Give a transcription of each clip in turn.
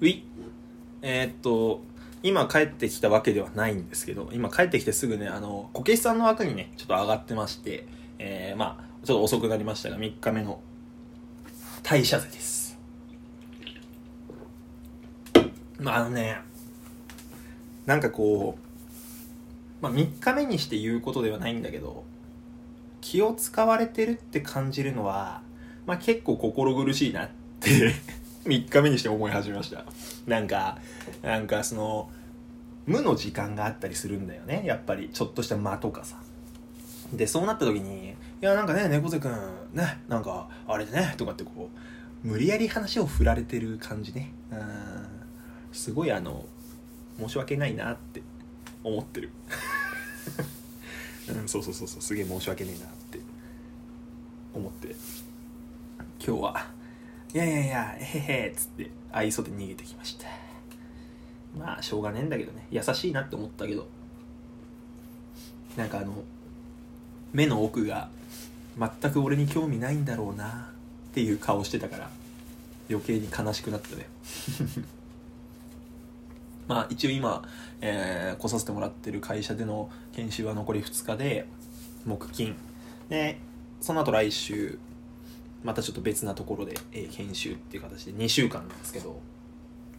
うい。えーっと今帰ってきたわけではないんですけど今帰ってきてすぐねあのこけしさんの枠にねちょっと上がってましてえー、まあちょっと遅くなりましたが3日目の代謝税です。まああのねなんかこう、まあ、3日目にして言うことではないんだけど気を使われてるって感じるのは、まあ、結構心苦しいなって3日目にして思い始めました。なんかなんかその無の時間があったりするんだよね。やっぱりちょっとした間とかさ。でそうなった時に「いやなんかね猫背くんねなんかあれでね」とかってこう無理やり話を振られてる感じね。うんすごいあの申し訳ないなって思ってる。うんそうそうそうそうすげえ申し訳ねえなって思って。今日はいやいやいやえへへっつって愛想で逃げてきました。まあしょうがねえんだけどね。優しいなって思ったけど。なんかあの目の奥が全く俺に興味ないんだろうなっていう顔してたから余計に悲しくなったね。まあ一応今、えー来させてもらってる会社での研修は残り2日で木金。でその後来週またちょっと別なところで、えー研修っていう形で2週間なんですけど。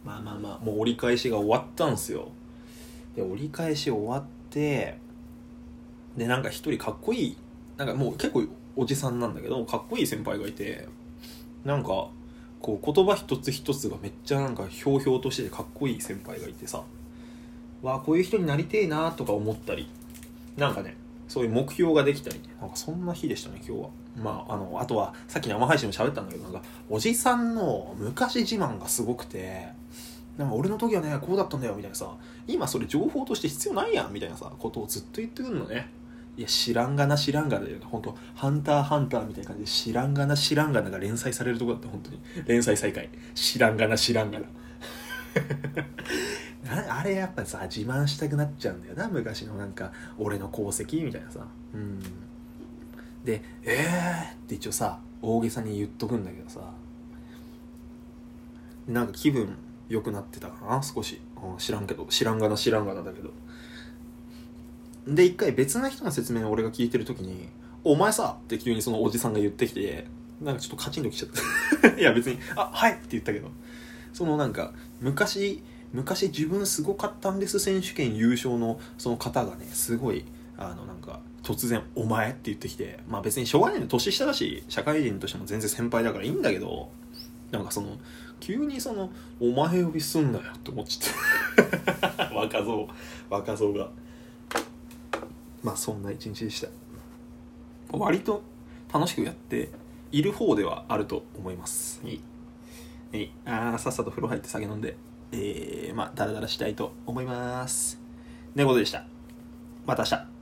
まあまあまあ。もう折り返しが終わったんですよ。で折り返し終わってでなんか一人かっこいいなんかもう結構おじさんなんだけどかっこいい先輩がいてなんかこう言葉一つ一つがめっちゃなんかひょうひょうとしててかっこいい先輩がいてさ。わあこういう人になりてえなとか思ったり。なんかねそういう目標ができたり。なんかそんな日でしたね今日は。まああのあとはさっき生配信も喋ったんだけどなんかおじさんの昔自慢がすごくてなんか俺の時はねこうだったんだよみたいなさ今それ情報として必要ないやんみたいなさことをずっと言ってくるのね。いや知らんがな知らんがなだよ本当ハンターハンターみたいな感じで知らんがな知らんがなが連載されるとこだった本当に。連載再開。知らんがな知らんがな。あれやっぱさ自慢したくなっちゃうんだよな。昔のなんか俺の功績みたいなさ。うん。で「えー!」って一応さ大げさに言っとくんだけどさ。なんか気分良くなってたかな？少し、うん知らんけど。知らんがな知らんがなだけど。で一回別な人の説明を俺が聞いてる時に「お前さ」って急にそのおじさんが言ってきてなんかちょっとカチンときちゃった。いや別に「あはい」って言ったけど。そのなんか昔昔自分すごかったんです選手権優勝のその方がねすごいあのなんか突然「お前」って言ってきてまあ別にしょうがないの年下だし社会人としても全然先輩だからいいんだけどなんかその急にその「お前呼びすんなよ」って思っちゃって。若造若造が。まあそんな一日でした。割と楽しくやっている方ではあると思います。い。い。あーさっさと風呂入って酒飲んでえー、まあダラダラしたいと思います。猫でした。また明日。